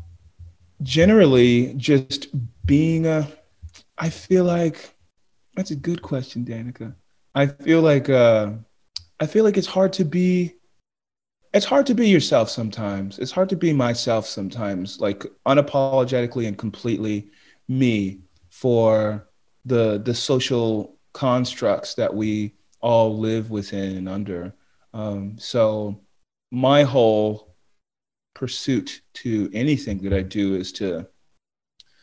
Generally, just being a. I feel like that's a good question, Danica. I feel like uh, I feel like it's hard to be. It's hard to be yourself sometimes. It's hard to be myself sometimes, like unapologetically and completely me for the the social constructs that we all live within and under. Um, so my whole pursuit to anything that I do is to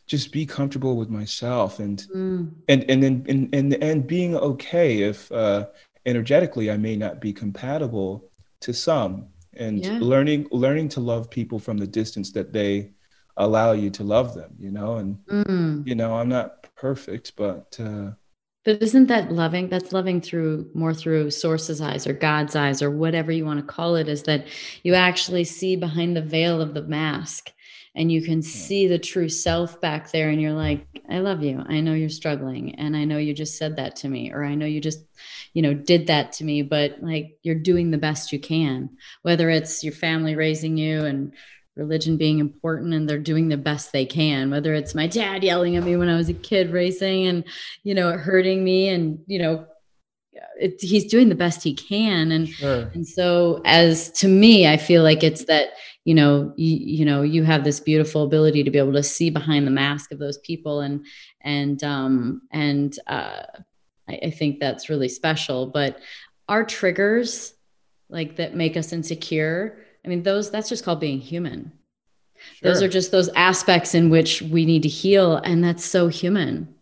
just be comfortable with myself and mm. and and then and, and and being okay if uh, energetically I may not be compatible to some and yeah. learning learning to love people from the distance that they allow you to love them you know and mm. you know I'm not perfect but uh, but isn't that loving? That's loving through more through source's eyes or God's eyes or whatever you want to call it, is that you actually see behind the veil of the mask and you can hmm. see the true self back there and you're like i love you. I know you're struggling and i know you just said that to me or i know you just you know did that to me but like you're doing the best you can. Whether it's your family raising you and religion being important and they're doing the best they can whether it's my dad yelling at me when i was a kid racing and you know hurting me and you know it, he's doing the best he can and sure. and so as to me i feel like it's that you know you, you know you have this beautiful ability to be able to see behind the mask of those people and and um and uh I, I think that's really special but our triggers like that make us insecure I mean, those that's just called being human. Sure. Those are just those aspects in which we need to heal, and that's so human.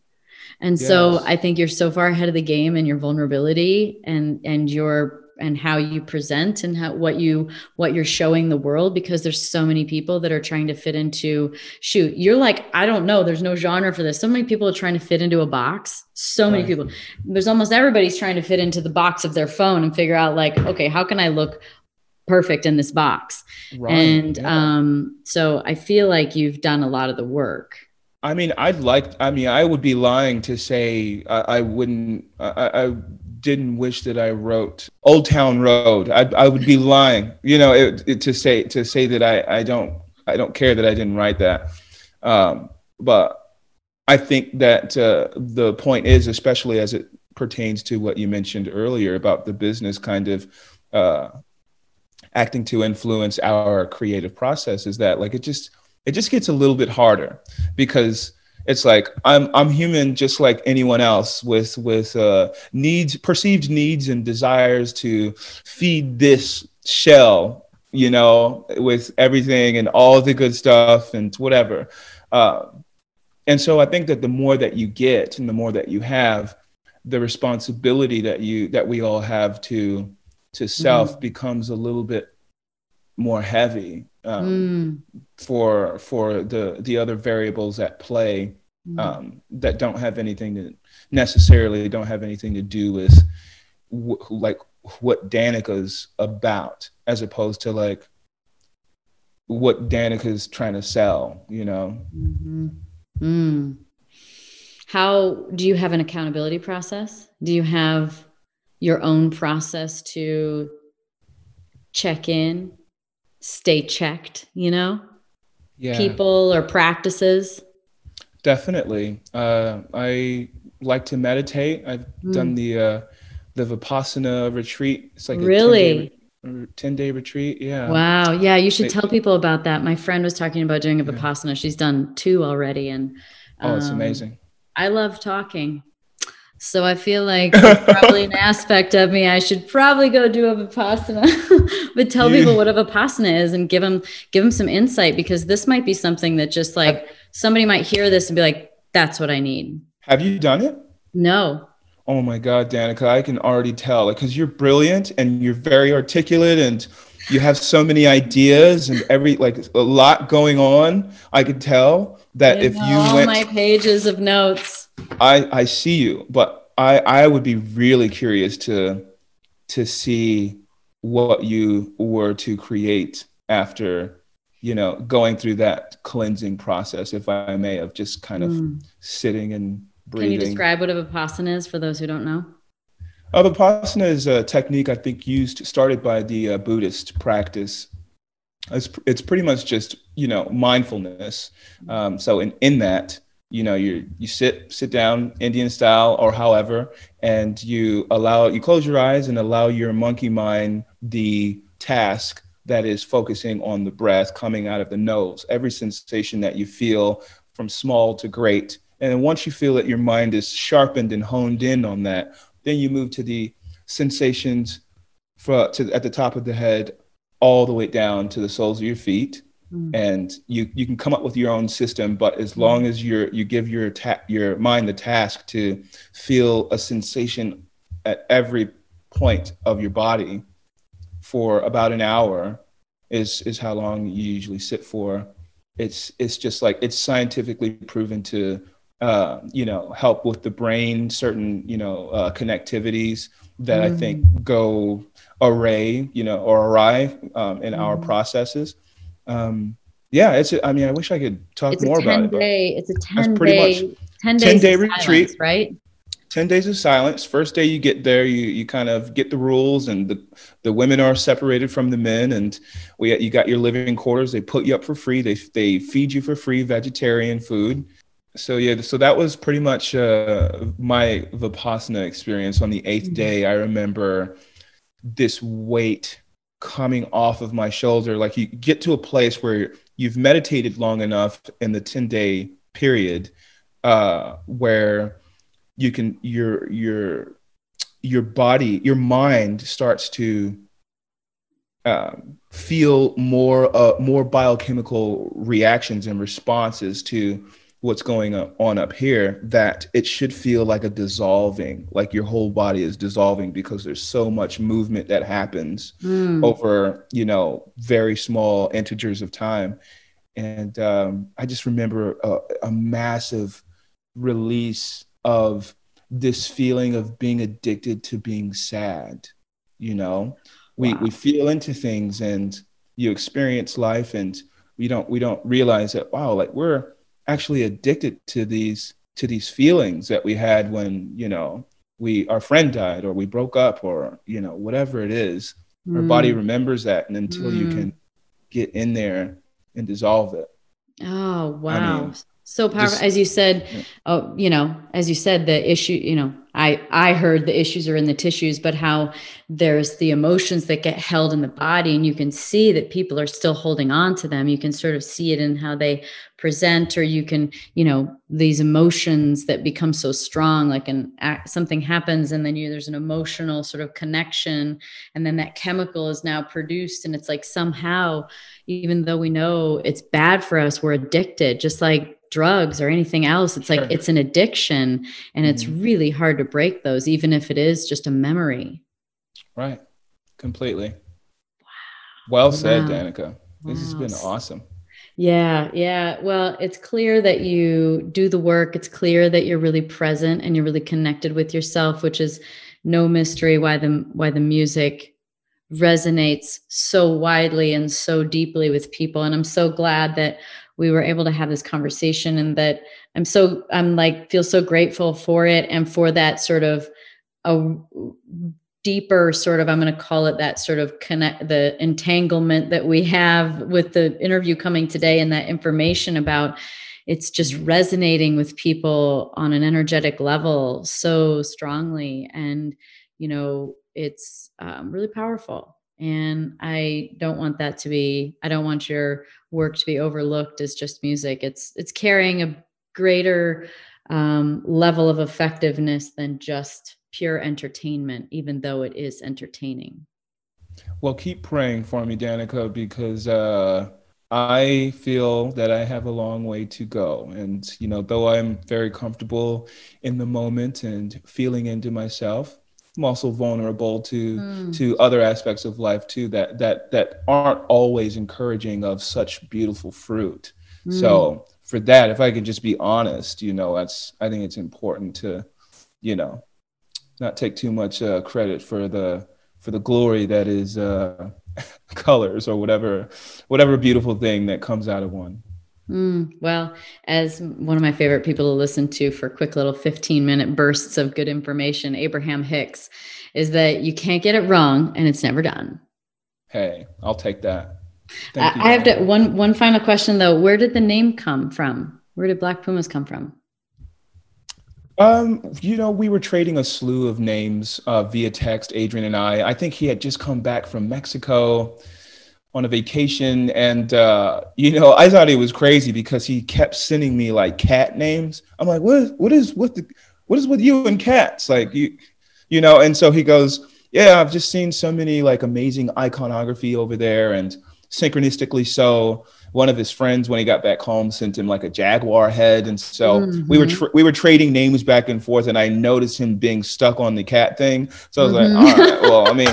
And yes. so I think you're so far ahead of the game in your vulnerability and and your and how you present and how what you what you're showing the world because there's so many people that are trying to fit into shoot you're like i don't know there's no genre for this so many people are trying to fit into a box so many people there's almost everybody's trying to fit into the box of their phone and figure out like okay how can i look perfect in this box. Right, and yeah. um, so I feel like you've done a lot of the work. I mean, I'd like, I mean, I would be lying to say I, I wouldn't, I, I, didn't wish that I wrote Old Town Road. I, I would be lying, you know, it, it, to say, to say that I, I don't, I don't care that I didn't write that. Um, but I think that uh, the point is, especially as it pertains to what you mentioned earlier about the business kind of uh, acting to influence our creative process is that like it just it just gets a little bit harder because it's like I'm I'm human just like anyone else with with uh, needs perceived needs and desires to feed this shell you know with everything and all the good stuff and whatever uh, and so I think that the more that you get and the more that you have the responsibility that you that we all have to to self mm-hmm. becomes a little bit more heavy um, mm. for for the the other variables at play mm. um, that don't have anything to necessarily don't have anything to do with w- like what Danica's about, as opposed to like what Danica's trying to sell. You know. Mm-hmm. Mm. How do you have an accountability process? Do you have your own process to check in, stay checked, you know? Yeah. People or practices? Definitely. Uh, I like to meditate. I've mm. done the uh, the Vipassana retreat. It's like really a 10 day, 10 retreat. Yeah. Wow. Yeah. You should tell people about that. My friend was talking about doing a Vipassana. Yeah. She's done two already. And um, oh, it's amazing. I love talking. So I feel like probably an aspect of me. I should probably go do a vipassana, but tell yeah. people what a vipassana is and give them give them some insight because this might be something that just like somebody might hear this and be like, "That's what I need." Have you done it? No. Oh my God, Danica, I can already tell because like, you're brilliant and you're very articulate and you have so many ideas and every like a lot going on. I could tell that if you all went, my pages of notes I I see you, but I I would be really curious to to see what you were to create after you know going through that cleansing process if i may of just kind of mm. sitting and breathing can you describe what a vipassana is for those who don't know? Uh, vipassana is a technique i think used started by the uh, buddhist practice. It's, it's pretty much just you know mindfulness. Um, so in, in that you know you you sit sit down indian style or however and you allow you close your eyes and allow your monkey mind the task that is focusing on the breath coming out of the nose. Every sensation that you feel from small to great. And then once you feel that your mind is sharpened and honed in on that then you move to the sensations for, to, at the top of the head all the way down to the soles of your feet Mm. and you you can come up with your own system but as long as you're you give your ta- your mind the task to feel a sensation at every point of your body for about an hour is is how long you usually sit for it's it's just like it's scientifically proven to uh, you know help with the brain certain you know uh, connectivities that mm. i think mm. go array you know or awry um, in mm. our processes um, yeah, it's. I mean, I wish I could talk it's more about day, it. But it's a ten day. Much, 10 days 10 day retreat, silence, right? 10 days of silence. First day you get there, you you kind of get the rules and the the women are separated from the men and we you got your living quarters. They put you up for free. They they feed you for free vegetarian food. So yeah, so that was pretty much uh, my Vipassana experience on the 8th mm-hmm. day. I remember this weight coming off of my shoulder. Like you get to a place where you've meditated long enough in the 10 day period uh, where you can your your your body your mind starts to um, feel more uh, more biochemical reactions and responses to what's going on up here that it should feel like a dissolving like your whole body is dissolving because there's so much movement that happens mm. over you know very small integers of time and um, i just remember a, a massive release of this feeling of being addicted to being sad you know we wow. we feel into things and you experience life and we don't we don't realize that wow like we're actually addicted to these to these feelings that we had when you know we our friend died or we broke up or you know whatever it is mm. our body mm. remembers that and until mm. you can get in there and dissolve it oh wow I mean, so powerful just, as you said yeah. oh you know as you said the issue you know I, I heard the issues are in the tissues, but how there's the emotions that get held in the body, and you can see that people are still holding on to them. You can sort of see it in how they present, or you can, you know, these emotions that become so strong, like an something happens, and then you there's an emotional sort of connection, and then that chemical is now produced, and it's like somehow, even though we know it's bad for us, we're addicted, just like drugs or anything else it's like sure. it's an addiction and it's mm-hmm. really hard to break those even if it is just a memory right completely. Wow. Well said, wow. Danica. This wow. has been awesome. Yeah, yeah. Well, it's clear that you do the work. It's clear that you're really present and you're really connected with yourself, which is no mystery why the why the music resonates so widely and so deeply with people. And I'm so glad that we were able to have this conversation and that I'm so I'm like feel so grateful for it and for that sort of a deeper sort of i'm going to call it that sort of connect the entanglement that we have with the interview coming today and that information about it's just resonating with people on an energetic level so strongly. And you know it's um, really powerful and i don't want that to be i don't want your work to be overlooked as just music it's it's carrying a greater um, level of effectiveness than just pure entertainment, even though it is entertaining. Well, keep praying for me, Danica, because uh, I feel that I have a long way to go. And, you know, though I'm very comfortable in the moment and feeling into myself, I'm also vulnerable to mm. to other aspects of life too that that that aren't always encouraging of such beautiful fruit. Mm. So for that, if I could just be honest, you know, that's I think it's important to, you know, not take too much uh, credit for the for the glory that is uh, colors or whatever whatever beautiful thing that comes out of one. Mm, well, as one of my favorite people to listen to for quick little 15 minute bursts of good information, Abraham Hicks, is that you can't get it wrong and it's never done. Hey, I'll take that. Thank I, I have to, one one final question though. Where did the name come from? Where did Black Pumas come from? Um, you know, we were trading a slew of names uh, via text, Adrian and I. I think he had just come back from Mexico on a vacation, and uh, you know, I thought it was crazy because he kept sending me like cat names. I'm like, what? Is, what is what the what is with you and cats? Like you, you know. And so he goes, yeah, I've just seen so many like amazing iconography over there, and synchronistically so one of his friends when he got back home sent him like a jaguar head and so mm-hmm. we were tra- we were trading names back and forth and i noticed him being stuck on the cat thing so i was mm-hmm. like all right well i mean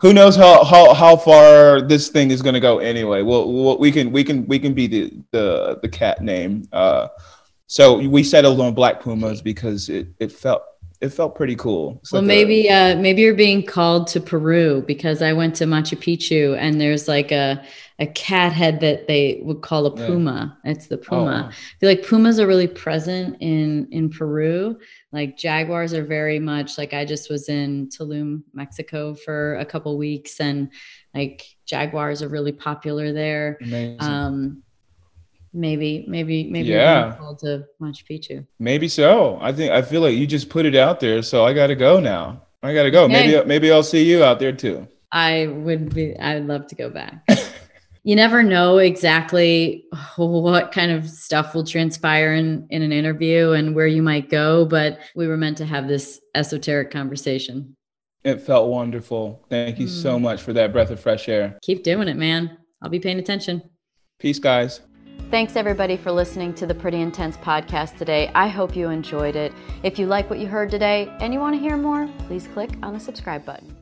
who knows how how, how far this thing is going to go anyway well, well, we can we can we can be the the, the cat name uh, so we settled on black pumas because it it felt it felt pretty cool. It's well, like maybe a, uh, maybe you're being called to Peru because I went to Machu Picchu and there's like a a cat head that they would call a puma. Yeah. It's the puma. Oh. I feel like pumas are really present in in Peru. Like jaguars are very much like I just was in Tulum, Mexico for a couple weeks, and like jaguars are really popular there. Amazing. Um, maybe, maybe, maybe yeah, to Machu Picchu. Maybe so. I think I feel like you just put it out there, so I got to go now. I got to go. Okay. Maybe maybe I'll see you out there too. I would be. I'd love to go back. you never know exactly what kind of stuff will transpire in, in an interview and where you might go, but we were meant to have this esoteric conversation. It felt wonderful. Thank you mm. so much for that breath of fresh air. Keep doing it, man. I'll be paying attention. Peace, guys. Thanks, everybody, for listening to the Pretty Intense podcast today. I hope you enjoyed it. If you like what you heard today and you want to hear more, please click on the subscribe button.